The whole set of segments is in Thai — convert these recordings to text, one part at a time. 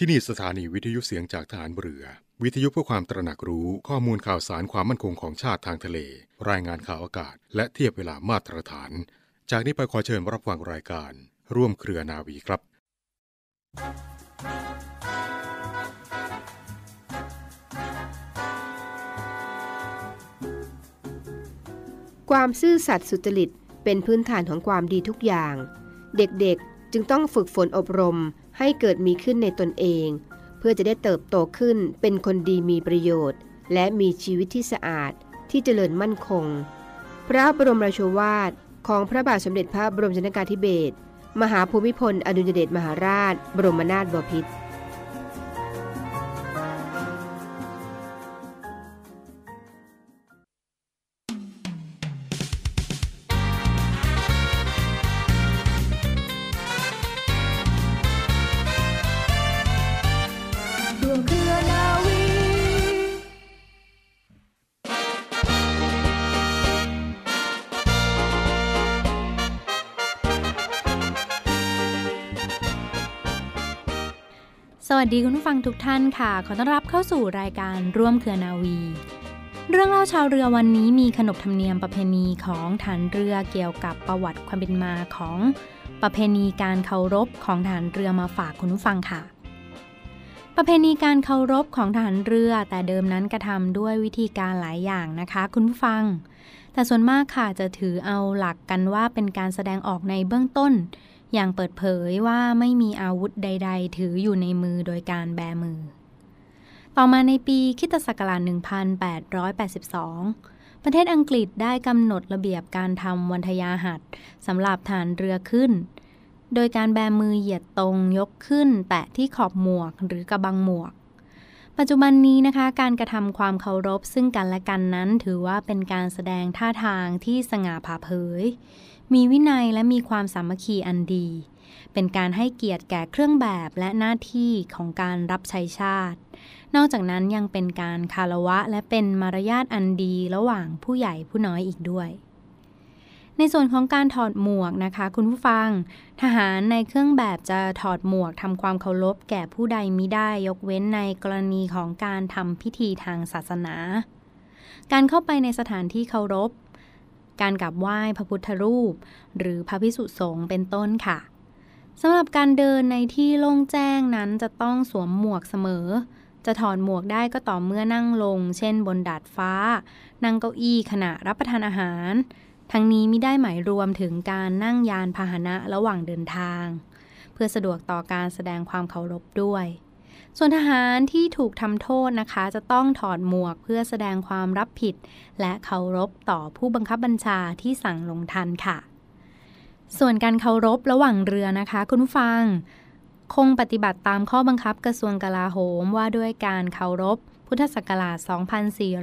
ที่นี่สถานีวิทยุเสียงจากฐานเรือ วิทยุเพื่อความตระหนักรู้ข้อมูลข่าวสารความมั่นคงของชาติทางทะเล รายงานข่าวอากาศ และเทียบเวลามาตรฐาน จากนี้ไปขอเชิญรับฟังรายการ ร่วมเครือนาวีครับ ความซื่อสัตย์สุจริตเป็นพื้นฐานของความดีทุกอย่าง เด็กๆจึงต้องฝึกฝนอบรม ให้เกิดมีขึ้นในตนเอง เพื่อจะได้เติบโตขึ้นเป็นคนดีมีประโยชน์ และมีชีวิตที่สะอาดที่เจริญมั่นคง พระบรมราโชวาทของพระบาทสมเด็จพระบรมชนกาธิเบศรมหาภูมิพลอดุลยเดชมหาราช บรมนาถบพิตร สดีคุณผู้ฟังทุกท่านค่ะ ขอต้อนรับเข้าสู่รายการร่วมเครือนาวี เรื่องเล่าชาวเรือวันนี้มีขนบธรรมเนียมประเพณีของฐานเรือเกี่ยวกับประวัติความเป็นมาของประเพณีการเคารพของฐานเรือมาฝากคุณผู้ฟังค่ะ ประเพณีการเคารพของฐานเรือแต่เดิมนั้นกระทำด้วยวิธีการหลายอย่างนะคะ คุณผู้ฟัง แต่ส่วนมากค่ะจะถือเอาหลักกันว่าเป็นการแสดงออกในเบื้องต้น อย่างเปิดเผยว่าไม่มีอาวุธใด ๆ ถืออยู่ในมือโดยการแบมือ ต่อมาในปีคิตศักราช1882 ประเทศอังกฤษได้กำหนดระเบียบการทำวันทยาหัดสำหรับฐานเรือขึ้น โดยการแบมือเหยียดตรงยกขึ้น แตะที่ขอบหมวกหรือกระบังหมวกปัจจุบันนี้นะคะการกระทำความเคารพซึ่งกันและกันนั้นถือว่าเป็นการแสดงท่าทางที่สง่าผ่าเผย มีวินัยและมีความสามัคคีอันดี เป็นการให้เกียรติแก่เครื่องแบบและหน้าที่ของการรับใช้ชาติ นอกจากนั้นยังเป็นการคารวะและเป็นมารยาทอันดีระหว่างผู้ใหญ่ผู้น้อยอีกด้วยในส่วนของการถอดหมวกนะคะ คุณผู้ฟัง ทหารในเครื่องแบบจะถอดหมวกทำความเคารพแก่ผู้ใดมิได้ยกเว้นในกรณีของการทำพิธีทางศาสนา การเข้าไปในสถานที่เคารพ การกราบไหว้พระพุทธรูป หรือพระพิสุสงฆ์เป็นต้นค่ะสำหรับการเดินในที่โล่งแจ้งนั้นจะต้องสวมหมวกเสมอ จะถอดหมวกได้ก็ต่อเมื่อนั่งลง เช่นบนดาดฟ้า นั่งเก้าอี้ขณะรับประทานอาหาร ทั้งนี้ไม่ได้หมายรวมถึงการนั่งยานพาหนะระหว่างเดินทาง เพื่อสะดวกต่อการแสดงความเคารพด้วย ส่วนทหารที่ถูกทำโทษนะคะ จะต้องถอดหมวกเพื่อแสดงความรับผิด และเคารพต่อผู้บังคับบัญชาที่สั่งลงทันค่ะ ส่วนการเคารพระหว่างเรือนะคะ คุณผู้ฟัง คงปฏิบัติตามข้อบังคับกระทรวงกลาโหมว่าด้วยการเคารพ พุทธศักราช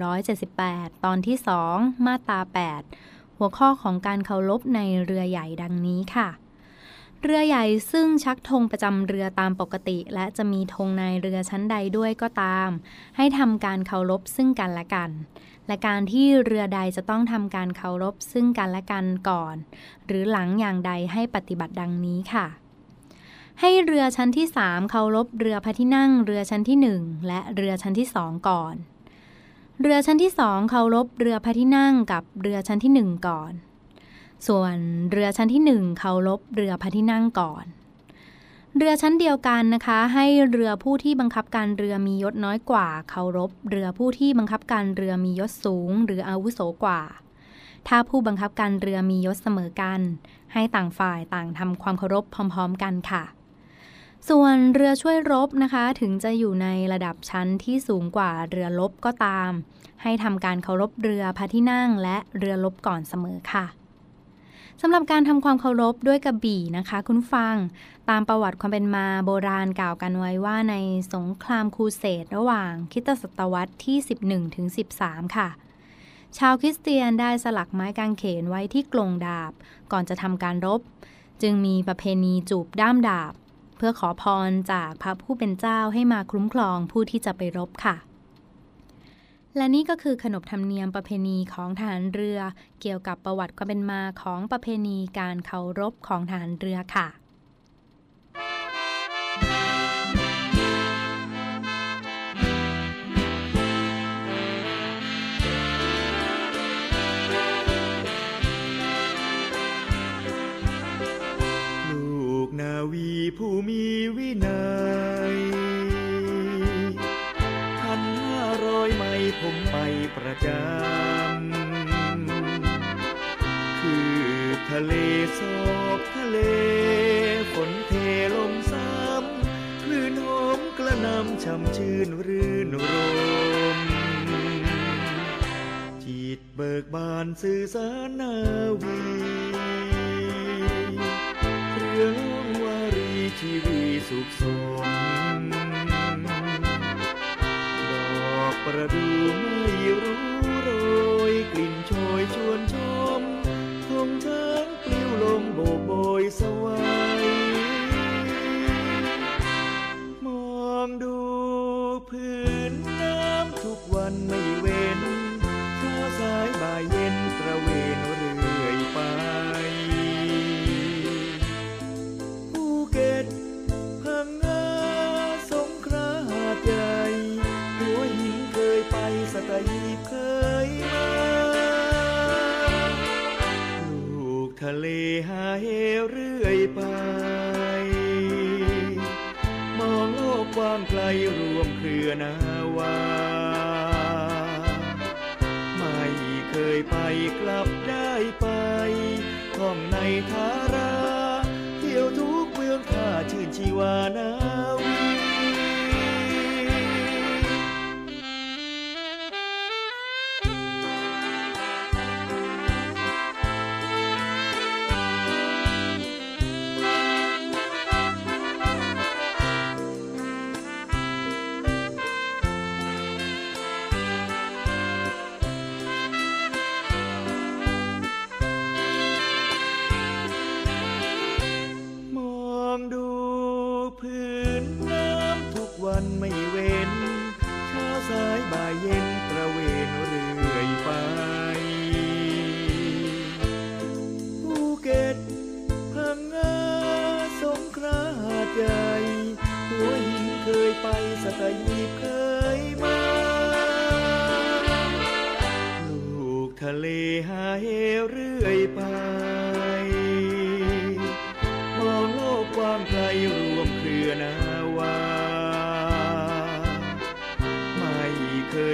2478 ตอนที่ 2 มาตรา 8 หัวข้อของการเคารพในเรือใหญ่ดังนี้ค่ะ เรือใหญ่ซึ่งชักธงประจำเรือตามปกติ และจะมีธงในเรือชั้นใดด้วยก็ตาม ให้ทำการเคารพซึ่งกันและกัน และการที่เรือใดจะต้องทำการเคารพซึ่งกันและกันก่อน หรือหลังอย่างใดให้ปฏิบัติดังนี้ค่ะให้เรือชั้นที่ 3 เคารพเรือพระที่นั่ง เรือชั้นที่ 1 และเรือชั้นที่ 2 ก่อน เรือชั้นที่ 2 เคารพเรือพระที่นั่งกับเรือชั้นที่ 1 ก่อน ส่วนเรือชั้นที่ 1เคารพเรือพระที่นั่งก่อน เรือชั้นเดียวกันนะคะ ให้เรือผู้ที่บังคับการเรือมียศน้อยกว่าเคารพเรือผู้ที่บังคับการเรือมียศสูง หรืออาวุโสกว่า ถ้าผู้บังคับการเรือมียศเสมอกัน ให้ต่างฝ่ายต่างทำความเคารพพร้อม ๆ กันค่ะ ส่วนเรือช่วยรบนะคะ ถึงจะอยู่ในระดับชั้นที่สูงกว่าเรือรบก็ตาม ให้ทำการเคารพเรือพระที่นั่งและเรือรบก่อนเสมอค่ะ สำหรับการทำความเคารพด้วยกระบี่นะคะ คุณฟังตามประวัติความเป็นมาโบราณกล่าวกันไว้ว่าในสงครามครูเสดระหว่างคิตศตวรรษที่ 11ถึง13 ค่ะ ชาวคริสเตียนได้สลักไม้กางเขนไว้ที่กลงดาบ ก่อนจะทำการรบ จึงมีประเพณีจูบด้ามดาบ เพื่อขอพรจากพระผู้เป็นเจ้าให้มาคุ้มครองผู้ที่จะไปรบค่ะ และนี่ก็คือขนบธรรมเนียมประเพณีของฐานเรือ เกี่ยวกับประวัติความเป็นมาของประเพณีการเคารพของฐานเรือค่ะลูกนาวีผู้มีวินัย จำคือทะเลสอกทะเล ฝนเทลมซ้ำคลื่นหอมกระนำช่ำชื่นรื่นรมจิตเบิกบานสื่อสารนา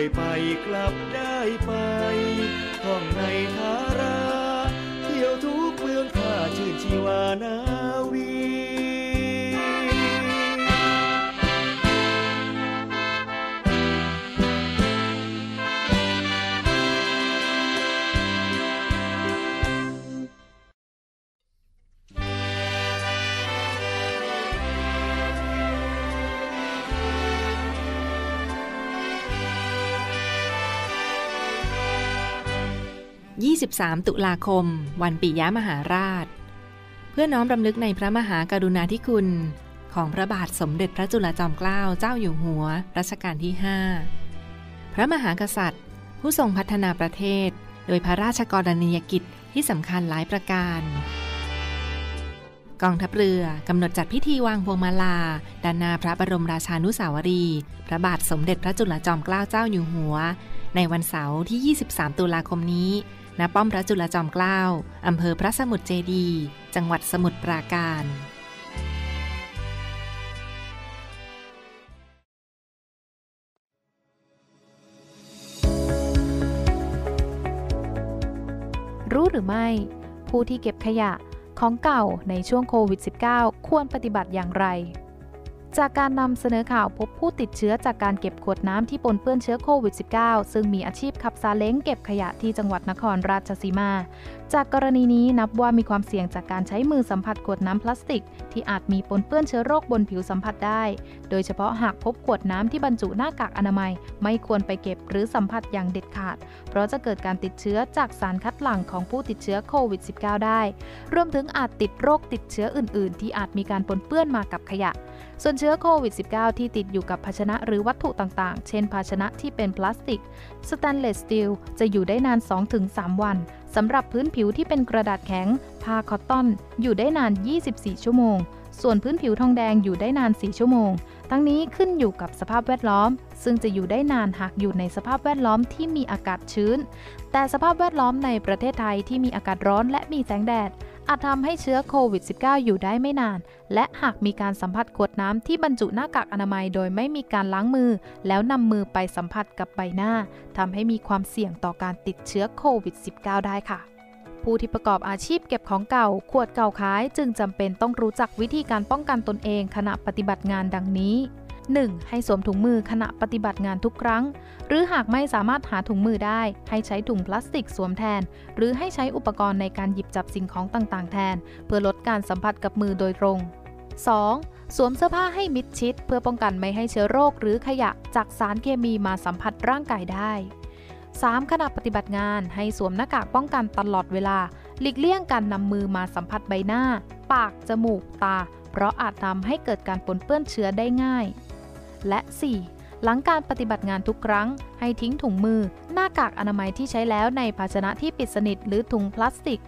ยไปกลับได้ไปท่องในทารา เที่ยวทุกเมืองข้าชื่นชีวานา 23 ตุลาคม วันปิยมหาราช เพื่อน้อมรำลึกในพระมหากรุณาธิคุณ ของพระบาทสมเด็จพระจุลจอมเกล้าเจ้าอยู่หัวรัชกาลที่ 5 พระมหากษัตริย์ ผู้ทรงพัฒนาประเทศ โดยพระราชกรณียกิจที่สำคัญหลายประการ กองทัพเรือกำหนดจัดพิธีวางพวงมาลาด้านหน้าพระบรมราชานุสาวรี พระบาทสมเด็จพระจุลจอมเกล้าเจ้าอยู่หัว ในวันเสาร์ที่ 23 ตุลาคมนี้ ณป้อมพระจุลจอมเกล้าอำเภอพระสมุทรเจดี จังหวัดสมุทรปราการ รู้หรือไม่ ผู้ที่เก็บขยะของเก่าในช่วงโควิด -19 ควรปฏิบัติอย่างไร จากการนำเสนอข่าวพบผู้ติดเชื้อจากการเก็บขวดน้ำที่ปนเปื้อนเชื้อโควิด -19 ซึ่งมีอาชีพขับซาเล้งเก็บขยะที่จังหวัดนครราชสีมา จากกรณีนี้นับว่ามีความเสี่ยงจากการใช้มือสัมผัสขวดน้ำพลาสติก ที่อาจมีปนเปื้อนเชื้อโรคบนผิวสัมผัสได้ โดยเฉพาะหากพบขวดน้ำที่บรรจุหน้ากากอนามัย ไม่ควรไปเก็บหรือสัมผัสอย่างเด็ดขาด เพราะจะเกิดการติดเชื้อจากสารคัดหลั่งของผู้ติดเชื้อโควิด -19 ได้ รวมถึงอาจติดโรคติดเชื้ออื่น ๆ ที่อาจมีการปนเปื้อนมากับขยะ ส่วนเชื้อโควิด -19 ที่ติดอยู่กับภาชนะหรือวัตถุต่างๆ เช่น ภาชนะที่เป็นพลาสติกสแตนเลสสตีลจะอยู่ได้นาน 2-3 วันสำหรับพื้นผิวที่เป็นกระดาษแข็ง ผ้าคอตตอน อยู่ได้นาน 24 ชั่วโมง ส่วนพื้นผิวทองแดงอยู่ได้นาน 4 ชั่วโมง ทั้งนี้ขึ้นอยู่กับสภาพแวดล้อม ซึ่งจะอยู่ได้นานหากอยู่ในสภาพแวดล้อมที่มีอากาศชื้น แต่สภาพแวดล้อมในประเทศไทยที่มีอากาศร้อนและมีแสงแดด อาจทำให้เชื้อโควิด -19 อยู่ได้ไม่นาน และหากมีการสัมผัสขวดน้ำที่บรรจุหน้ากากอนามัยโดยไม่มีการล้างมือ แล้วนำมือไปสัมผัสกับใบหน้าทำให้มีความเสี่ยงต่อการติดเชื้อโควิด -19 ได้ค่ะผู้ที่ประกอบอาชีพเก็บของเก่า ขวดเก่าขาย จึงจำเป็นต้องรู้จักวิธีการป้องกันตนเองขณะปฏิบัติงานดังนี้ 1. ให้สวมถุงมือขณะปฏิบัติงานทุกครั้ง หรือหากไม่สามารถหาถุงมือได้ ให้ใช้ถุงพลาสติกสวมแทน หรือให้ใช้อุปกรณ์ในการหยิบจับสิ่งของต่างๆ แทน เพื่อลดการสัมผัสกับมือโดยตรง 2. สวมเสื้อผ้าให้มิดชิด เพื่อป้องกันไม่ให้เชื้อโรคหรือขยะจากสารเคมีมาสัมผัสร่างกายได้ 3. ขณะปฏิบัติงานให้สวมหน้ากากป้องกันตลอดเวลา หลีกเลี่ยงการนำมือมาสัมผัสใบหน้า ปาก จมูก ตา เพราะอาจทำให้เกิดการปนเปื้อนเชื้อได้ง่าย และ 4. หลังการปฏิบัติงานทุกครั้ง ให้ทิ้งถุงมือ หน้ากากอนามัยที่ใช้แล้วในภาชนะที่ปิดสนิทหรือถุงพลาสติก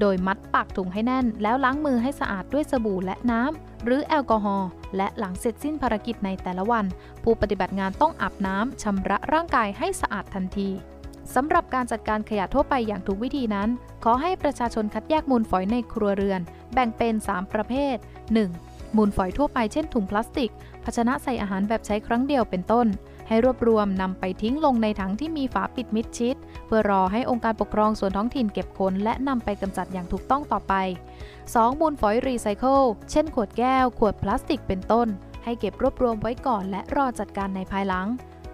โดยมัดปากถุงให้แน่น แล้วล้างมือให้สะอาดด้วยสบู่และน้ำหรือแอลกอฮอล์และหลังเสร็จสิ้นภารกิจในแต่ละวัน ผู้ปฏิบัติงานต้องอาบน้ำชำระร่างกายให้สะอาดทันทีสำหรับการจัดการขยะทั่วไปอย่างถูกวิธีนั้น ขอให้ประชาชนคัดแยกมูลฝอยในครัวเรือน แบ่งเป็น 3 ประเภท 1. มูลฝอยทั่วไปเช่นถุงพลาสติก ภาชนะใส่อาหารแบบใช้ครั้งเดียวเป็นต้น ให้รวบรวมนำไปทิ้งลงในถังที่มีฝาปิดมิดชิด เพื่อรอให้องค์การปกครองส่วนท้องถิ่นเก็บขนและนำไปกำจัดอย่างถูกต้องต่อไป 2. มูลฝอยรีไซเคิลเช่น ขวดแก้ว ขวดพลาสติกเป็นต้น ให้เก็บรวบรวมไว้ก่อน และรอจัดการในภายหลัง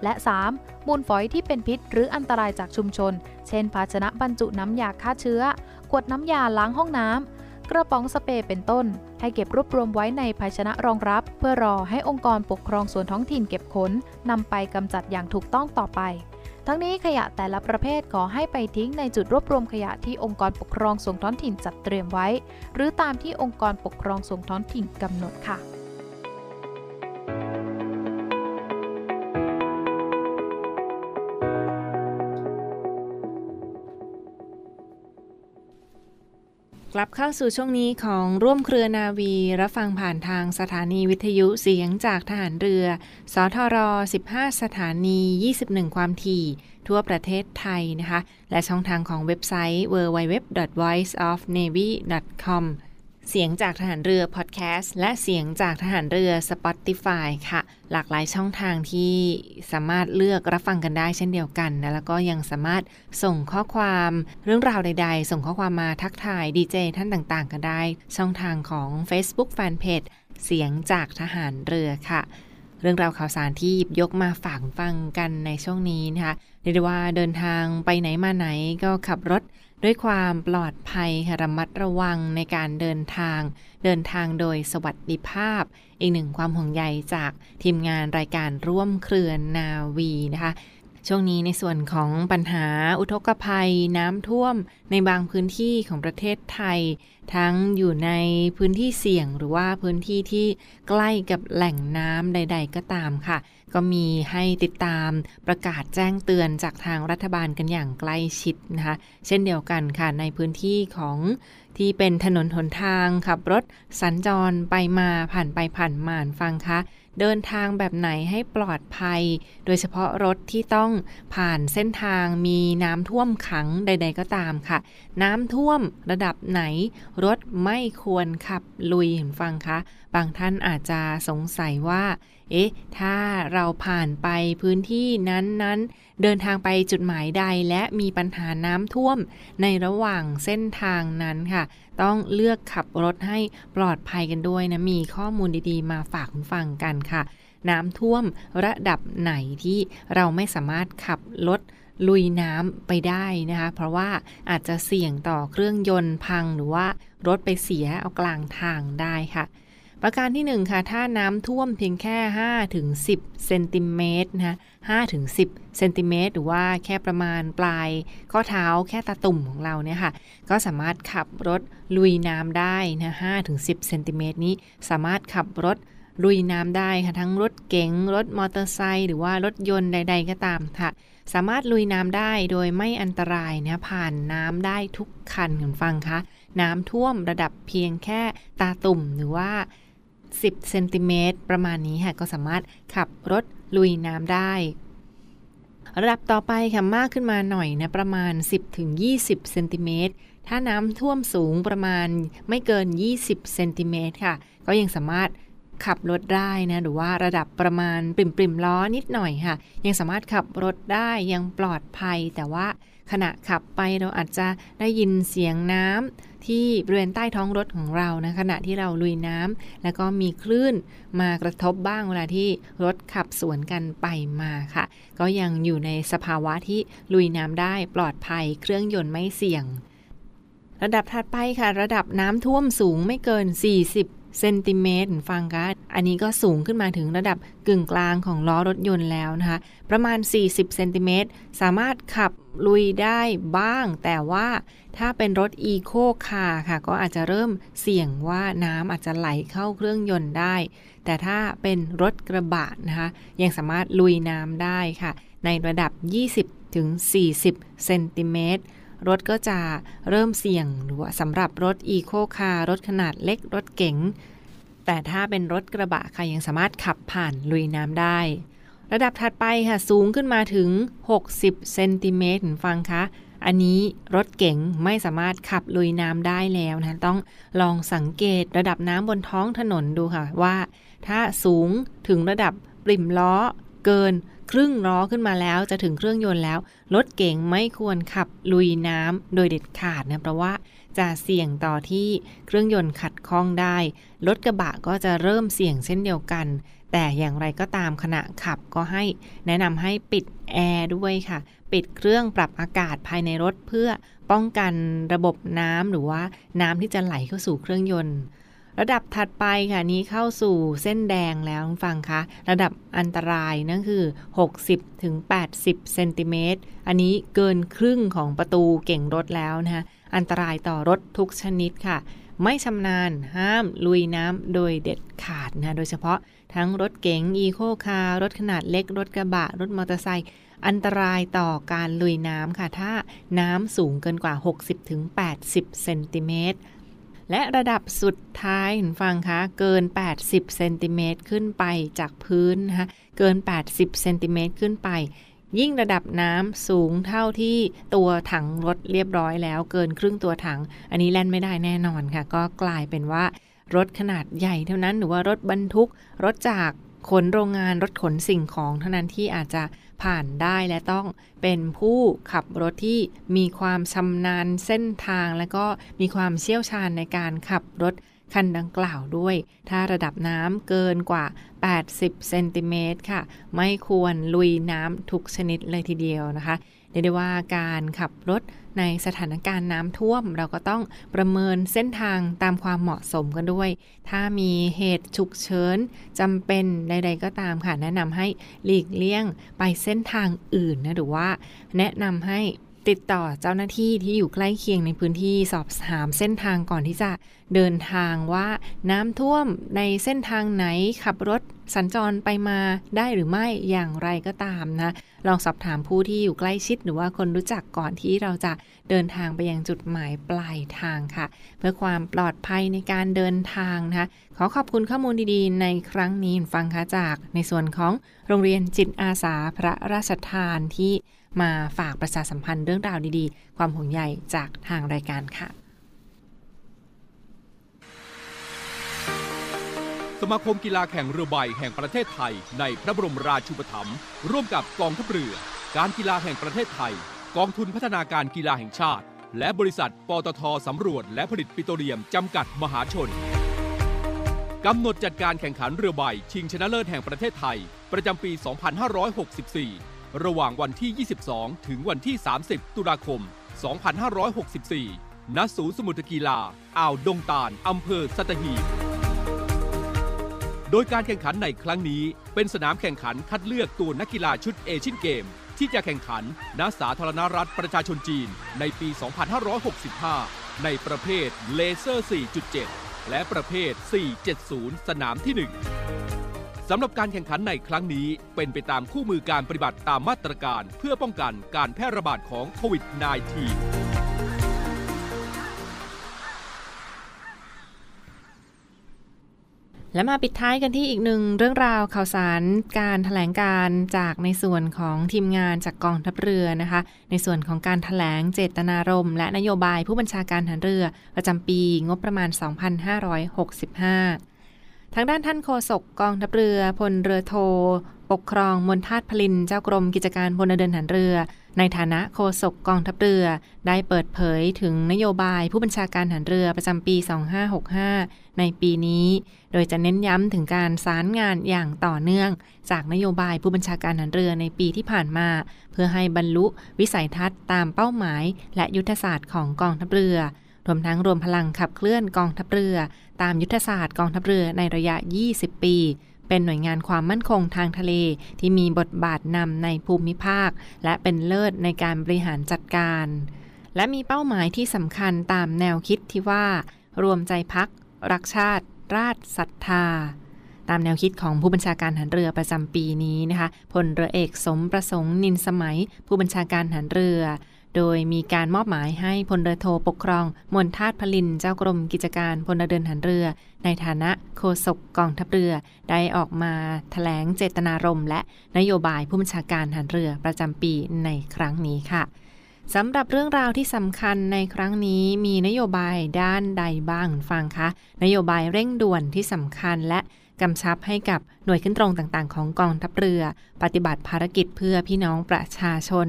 และ 3. มูลฝอยที่เป็นพิษ หรืออันตรายจากชุมชน เช่น ภาชนะบรรจุน้ำยาฆ่าเชื้อ ขวดน้ำยาล้างห้องน้ำ กระป๋องสเปรย์เป็นต้น ให้เก็บรวบรวมไว้ในภาชนะรองรับ เพื่อรอให้องค์กรปกครองส่วนท้องถิ่นเก็บขนนำไปกำจัดอย่างถูกต้องต่อไป ทั้งนี้ขยะแต่ละประเภทขอให้ไปทิ้งในจุดรวบรวมขยะที่องค์กรปกครองส่วนท้องถิ่นจัดเตรียมไว้ หรือตามที่องค์กรปกครองส่วนท้องถิ่นกำหนดค่ะ กลับเข้าสู่ช่วงนี้ของร่วมเครือนาวี รับฟังผ่านทางสถานีวิทยุเสียงจากทหารเรือ สทร 15 สถานี 21 ความถี่ ทั่วประเทศไทยนะคะ และช่องทางของเว็บไซต์ www.voiceofnavy.com เสียงจากทหารเรือพอดแคสต์และเสียงจากทหารเรือ Spotify ค่ะ หลากหลายช่องทางที่สามารถเลือกรับฟังกันได้เช่นเดียวกันนะแล้วก็ยังสามารถส่งข้อความเรื่องราวใด ๆ ส่งข้อความมาทักทายดีเจท่านต่างๆ กันได้ ช่องทางของ Facebook Fanpage เสียงจากทหารเรือค่ะ เรื่องราวข่าวสารที่หยิบยกมาฝากฟังกันในช่วงนี้นะคะเรียกได้ว่าเดินทางไปไหนมาไหนก็ขับรถ ด้วยความปลอดภัยระมัดระวังในการเดินทาง เดินทางโดยสวัสดิภาพ อีกหนึ่งความห่วงใยจากทีมงานรายการร่วมเครือนาวีนะคะ ช่วงนี้ในส่วนของปัญหาอุทกภัยน้ำท่วมในบางพื้นที่ของประเทศไทย ทั้งอยู่ในพื้นที่เสี่ยงหรือว่าพื้นที่ที่ใกล้กับแหล่งน้ำใด ๆ ก็ตามค่ะ ก็มีให้ติดตามประกาศแจ้งเตือนจากทางรัฐบาลกันอย่างใกล้ชิดนะคะ เช่นเดียวกันค่ะในพื้นที่ของที่เป็นถนนหนทางขับรถสัญจรไปมาผ่านไปผ่านมาฟังคะ เดินทางแบบไหนให้ปลอดภัย โดยเฉพาะรถที่ต้องผ่านเส้นทางมีน้ำท่วมขังใด ๆ ก็ตามค่ะ น้ำท่วมระดับไหน รถไม่ควรขับลุยเห็นฟังคะ บางท่านอาจจะสงสัยว่า เอ๊ะ ถ้าเราผ่านไปพื้นที่นั้นๆ เดินทางไปจุดหมายใดและมีปัญหาน้ำท่วมในระหว่างเส้นทางนั้นค่ะ ต้องเลือกขับรถให้ปลอดภัยกันด้วยนะ มีข้อมูลดีๆ มาฝากคุณฟังกันค่ะ น้ำท่วมระดับไหนที่เราไม่สามารถขับรถลุยน้ำไปได้นะคะ เพราะว่าอาจจะเสี่ยงต่อเครื่องยนต์พังหรือว่ารถไปเสียเอากลางทางได้ค่ะ ประการที่ 1 ค่ะ ถ้าน้ำท่วมเพียงแค่5ถึง10เซนติเมตรนะคะ5ถึง10เซนติเมตรหรือว่าแค่ประมาณปลายข้อเท้าแค่ตาตุ่มของเราเนี่ยค่ะ ก็สามารถขับรถลุยน้ำได้นะ5ถึง10เซนติเมตรนี้ สามารถขับรถลุยน้ำได้ค่ะทั้งรถเก๋งรถมอเตอร์ไซค์หรือว่ารถยนต์ใด ๆ ก็ตามค่ะ สามารถลุยน้ำได้โดยไม่อันตรายนะผ่านน้ำได้ทุกคันคุณฟังคะน้ำท่วมระดับเพียงแค่ตาตุ่มหรือว่า 10 เซนติเมตรประมาณนี้ค่ะก็สามารถขับรถลุยน้ำได้ระดับต่อไปค่ะมากขึ้นมาหน่อยนะประมาณ 10-20เซนติเมตรถ้าน้ำท่วมสูงประมาณไม่เกิน 20เซนติเมตรค่ะ ก็ยังสามารถขับรถได้นะหรือว่าระดับประมาณปริมปริมล้อนิดหน่อยค่ะ ยังสามารถขับรถได้ยังปลอดภัย แต่ว่าขณะขับไปเราอาจจะได้ยินเสียงน้ำ ที่บริเวณใต้ท้องรถของเรานะขณะที่เราลุยน้ำแล้วก็มีคลื่นมากระทบบ้างเวลาที่รถขับสวนกันไปมาค่ะ ก็ยังอยู่ในสภาวะที่ลุยน้ำได้ปลอดภัยเครื่องยนต์ไม่เสี่ยง ระดับถัดไปค่ะ ระดับน้ำท่วมสูงไม่เกิน 40 เซนติเมตรฟังคะอันนี้ก็สูงขึ้นมาถึงระดับกึ่งกลางของล้อรถยนต์แล้วนะคะ ประมาณ 40เซนติเมตรสามารถขับลุยได้บ้าง แต่ว่าถ้าเป็นรถอีโคคาร์ค่ะ ก็อาจจะเริ่มเสี่ยงว่าน้ำอาจจะไหลเข้าเครื่องยนต์ได้ แต่ถ้าเป็นรถกระบะนะคะ ยังสามารถลุยน้ำได้ค่ะ ในระดับ 20ถึง40เซนติเมตร รถก็จะเริ่มเสี่ยงหรือว่าสำหรับรถอีโคคาร์รถขนาดเล็กรถเก๋งแต่ถ้าเป็นรถกระบะค่ะยังสามารถขับผ่านลุยน้ำได้ ระดับถัดไปค่ะสูงขึ้นมาถึง 60เซนติเมตรฟังคะอันนี้รถเก๋งไม่สามารถขับลุยน้ำได้แล้วนะต้องลองสังเกตระดับน้ำบนท้องถนนดูค่ะว่า ถ้าสูงถึงระดับปริมล้อเกิน ครึ่งล้อขึ้นมาแล้วจะถึงเครื่องยนต์แล้ว รถเก๋งไม่ควรขับลุยน้ำโดยเด็ดขาดนะเพราะว่าจะเสี่ยงต่อที่เครื่องยนต์ขัดข้องได้ รถกระบะก็จะเริ่มเสี่ยงเช่นเดียวกัน แต่อย่างไรก็ตามขณะขับก็ให้แนะนำให้ปิดแอร์ด้วยค่ะ ปิดเครื่องปรับอากาศภายในรถเพื่อป้องกันระบบน้ำหรือว่าน้ำที่จะไหลเข้าสู่เครื่องยนต์ ระดับถัดไปค่ะนี้เข้าสู่เส้นแดงแล้วฟังคะระดับอันตรายนั่นคือ 60ถึง80เซนติเมตรอันนี้เกินครึ่งของประตูเก่งรถแล้วนะคะอันตรายต่อรถทุกชนิดค่ะ ไม่ชำนาญห้ามลุยน้ำโดยเด็ดขาดนะโดยเฉพาะทั้งรถเก๋งอีโคคาร์รถขนาดเล็ก รถกระบะ รถมอเตอร์ไซค์อันตรายต่อการลุยน้ำค่ะ ถ้าน้ำสูงเกินกว่า 60-80เซนติเมตร และระดับสุดท้ายฟังคะเกิน 80เซนติเมตรขึ้นไปจากพื้นนะคะเกิน 80เซนติเมตรขึ้นไป ยิ่งระดับน้ำสูงเท่าที่ตัวถังรถเรียบร้อยแล้ว เกินครึ่งตัวถัง อันนี้แล่นไม่ได้แน่นอนค่ะ ก็กลายเป็นว่ารถขนาดใหญ่เท่านั้นหรือว่ารถบรรทุก รถจากขนโรงงานรถขนสิ่งของเท่านั้นที่อาจจะ ผ่านได้และต้องเป็นผู้ขับรถที่มีความชำนาญเส้นทาง และก็มีความเชี่ยวชาญในการขับรถคันดังกล่าวด้วย ถ้าระดับน้ำเกินกว่า 80 เซนติเมตรค่ะ ไม่ควรลุยน้ำทุกชนิดเลยทีเดียวนะคะ เรียกได้ว่าการขับรถในสถานการณ์น้ำท่วม เราก็ต้องประเมินเส้นทางตามความเหมาะสมกันด้วย ถ้ามีเหตุฉุกเฉินจำเป็นใด ๆ ก็ตามค่ะ แนะนำให้หลีกเลี่ยงไปเส้นทางอื่นนะหรือว่า แนะนำให้ ติดต่อเจ้าหน้าที่ที่อยู่ใกล้เคียงในพื้นที่สอบถามเส้นทางก่อนที่จะเดินทางว่าน้ำท่วมในเส้นทางไหนขับรถสัญจรไปมาได้หรือไม่อย่างไรก็ตามนะ ลองสอบถามผู้ที่อยู่ใกล้ชิดหรือว่าคนรู้จักก่อนที่เราจะเดินทางไปยังจุดหมายปลายทางค่ะ เพื่อความปลอดภัยในการเดินทางนะคะขอขอบคุณข้อมูลดีๆ ในครั้งนี้ฟังค่ะจากในส่วนของโรงเรียนจิตอาสาพระราชทานที่ มาฝากประชาสัมพันธ์เรื่องราวดีๆ ความห่วงใยจากทางรายการค่ะ สมาคมกีฬาแข่งเรือใบแห่งประเทศไทย ในพระบรมราชูปถัมภ์ร่วมกับกองทัพเรือ การกีฬาแห่งประเทศไทย กองทุนพัฒนาการกีฬาแห่งชาติ และบริษัทปตทสำรวจและผลิตปิโตรเลียมจำกัดมหาชนกำหนดจัดการแข่งขันเรือใบ ชิงชนะเลิศแห่งประเทศไทย ประจำปี 2564 ระหว่างวันที่ 22 ถึงวันที่ 30 ตุลาคม 2564 ณ ศูนย์สมุทรกีฬา อ่าวดงตาล อำเภอสัตหีบ โดยการแข่งขันในครั้งนี้เป็นสนามแข่งขันคัดเลือกตัวนักกีฬาชุดเอเชียนเกม ที่จะแข่งขันณสาธารณรัฐประชาชนจีนในปี 2565 ในประเภทเลเซอร์ 4.7 และประเภท 470 สนามที่ 1 สำหรับการแข่งขันในครั้งนี้เป็นไปตามคู่มือการปฏิบัติตามมาตรการเพื่อป้องกันการแพร่ระบาดของโควิด -19 และมาปิดท้ายกันที่อีกหนึ่งเรื่องราวข่าวสารการถแถลงการจากในส่วนของทีมงานจากกองทัพเรือนะคะ ในส่วนของการถแถลงเจตนารมณ์และนโยบายผู้บัญชาการฐานเรือ ประจำปีงบประมาณ 2565 ทางด้านท่านโฆษกกองทัพเรือพลเรือโท ปกครองมนทาตพลินเจ้ากรมกิจการพลเดินฐานเรือ ในฐานะโฆษกกองทัพเรือ ได้เปิดเผยถึงนโยบายผู้บัญชาการฐานเรือประจำปี 2565 ในปีนี้ โดยจะเน้นย้ำถึงการสารงานอย่างต่อเนื่อง จากนโยบายผู้บัญชาการฐานเรือในปีที่ผ่านมา เพื่อให้บรรลุวิสัยทัศน์ตามเป้าหมาย และยุทธศาสตร์ของกองทัพเรือ รวมทั้งรวมพลังขับเคลื่อนกองทัพเรือ ตามยุทธศาสตร์กองทัพเรือในระยะ 20 ปี เป็นหน่วยงานความมั่นคงทางทะเลที่มีบทบาทนำในภูมิภาค และเป็นเลิศในการบริหารจัดการ และมีเป้าหมายที่สำคัญตามแนวคิดที่ว่า รวมใจพัก รักชาติ ราชศรัทธาตามแนวคิดของผู้บัญชาการฐานเรือประจำปีนี้นะคะพลเรือเอกสมประสงค์นินสมัย ผู้บัญชาการฐานเรือ โดยมีการมอบหมายให้พลเรือโทปกครองมนทาตพลินเจ้ากรมกิจการพลเดินฐานเรือ ในฐานะโฆษกกองทัพเรือ ได้ออกมาถแถลงเจตนารมณ์และนโยบายผู้บัญชาการฐานเรือประจำปีในครั้งนี้ค่ะสำหรับเรื่องราวที่สำคัญในครั้งนี้มีนโยบายด้านใดบ้างฟังคะนโยบายเร่งด่วนที่สำคัญและกำชับให้กับหน่วยขึ้นตรงต่างๆ ของกองทัพเรือ ปฏิบัติภารกิจเพื่อพี่น้องประชาชน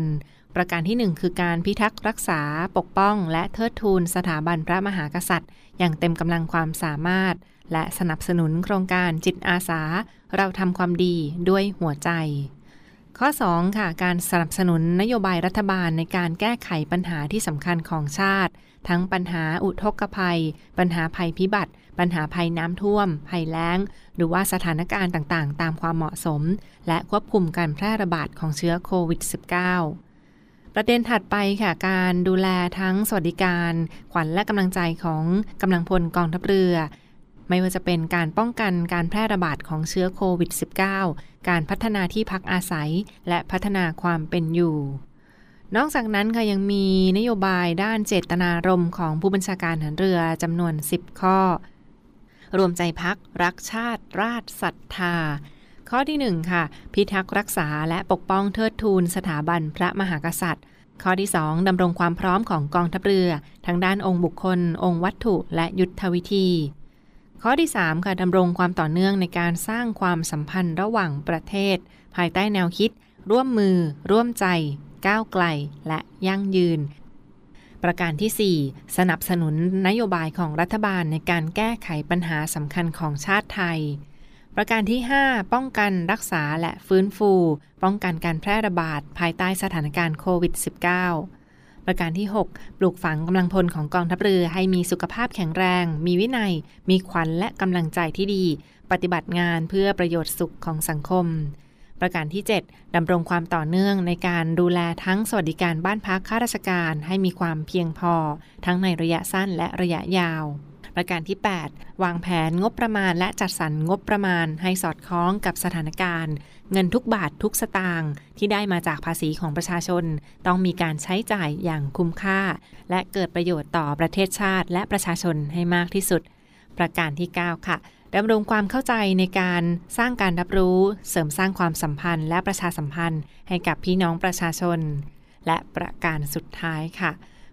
ประการที่ 1 คือการพิทักษ์รักษาปกป้อง และเทิดทูนสถาบันพระมหากษัตริย์ อย่างเต็มกำลังความสามารถ และสนับสนุนโครงการจิตอาสา เราทำความดีด้วยหัวใจ ข้อ 2 ค่ะ การสนับสนุนนโยบายรัฐบาลในการแก้ไขปัญหาที่สำคัญของชาติ ทั้งปัญหาอุทกภัย ปัญหาภัยพิบัติ ปัญหาภัยน้ำท่วม ภัยแล้ง หรือว่าสถานการณ์ต่างๆ ตามความเหมาะสม และควบคุมการแพร่ระบาดของเชื้อโควิด -19 ประเด็นถัดไปค่ะการดูแลทั้งสวัสดิการ ขวัญและกำลังใจของกำลังพลกองทัพเรือ ไม่ว่าจะเป็นการป้องกันการแพร่ระบาดของเชื้อโควิด -19 การพัฒนาที่พักอาศัย และพัฒนาความเป็นอยู่ นอกจากนั้นค่ะยังมีนโยบายด้านเจตนารมณ์ของผู้บัญชาการฐานเรือจำนวน 10 ข้อ รวมใจพัก รักชาติ ราชศรัทธา ข้อที่ 1 ค่ะ พิทักษ์รักษาและปกป้องเทิดทูนสถาบันพระมหากษัตริย์ ข้อที่ 2ดำรงความพร้อมของกองทัพเรือ ทั้งด้านองค์บุคคล องค์วัตถุและยุทธวิธี ข้อที่ 3 ค่ะดำรงความต่อเนื่องในการสร้างความสัมพันธ์ระหว่างประเทศ ภายใต้แนวคิด ร่วมมือ ร่วมใจ ก้าวไกล และยั่งยืน ประการที่ 4 สนับสนุนนโยบายของรัฐบาลในการแก้ไขปัญหาสำคัญของชาติไทย ประการที่ 5 ป้องกันรักษาและฟื้นฟู ป้องกันการแพร่ระบาดภายใต้สถานการณ์โควิด -19 ประการที่ 6 ปลูกฝังกำลังพลของกองทัพเรือให้มีสุขภาพแข็งแรง มีวินัย มีขวัญและกำลังใจที่ดี ปฏิบัติงานเพื่อประโยชน์สุขของสังคม ประการที่ 7ดำรงความต่อเนื่องในการดูแลทั้งสวัสดิการบ้านพักข้าราชการให้มีความเพียงพอ ทั้งในระยะสั้นและระยะยาว ประการที่ 8 วางแผนงบประมาณและจัดสรรงบประมาณให้สอดคล้องกับสถานการณ์ เงินทุกบาททุกสตางค์ที่ได้มาจากภาษีของประชาชน ต้องมีการใช้จ่ายอย่างคุ้มค่า และเกิดประโยชน์ต่อประเทศชาติและประชาชนให้มากที่สุด ประการที่ 9 ค่ะดำรงความเข้าใจในการสร้างการรับรู้ เสริมสร้างความสัมพันธ์ และประชาสัมพันธ์ให้กับพี่น้องประชาชน และประการสุดท้ายค่ะ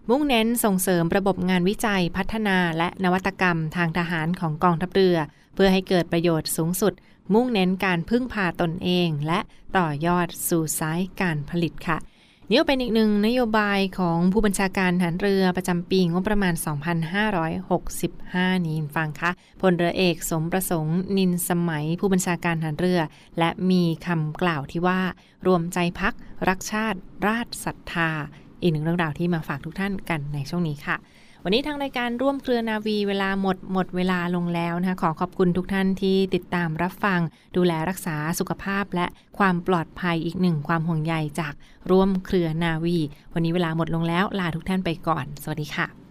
มุ่งเน้นส่งเสริมระบบงานวิจัยพัฒนาและนวัตกรรมทางทหารของกองทัพเรือ เพื่อให้เกิดประโยชน์สูงสุด มุ่งเน้นการพึ่งพาตนเอง และต่อยอดสู่สายการผลิตค่ะนี่เป็นอีกหนึ่งนโยบายของผู้บัญชาการฐานเรือประจำปีงบประมาณ 2565 นี้ฟังคะพลเรือเอกสมประสงค์นินสมัยผู้บัญชาการฐานเรือ และมีคำกล่าวที่ว่า รวมใจพักรักชาติราชศรัทธา อีกหนึ่งเรื่องราวที่มาฝากทุกท่านกันในช่วงนี้ค่ะ วันนี้ทางรายการร่วมเครือนาวีเวลาหมดหมดเวลาลงแล้วนะคะขอขอบคุณทุกท่านที่ติดตามรับฟัง ดูแลรักษาสุขภาพและความปลอดภัยอีกหนึ่งความห่วงใยจากร่วมเครือนาวี วันนี้เวลาหมดลงแล้วลาทุกท่านไปก่อน สวัสดีค่ะ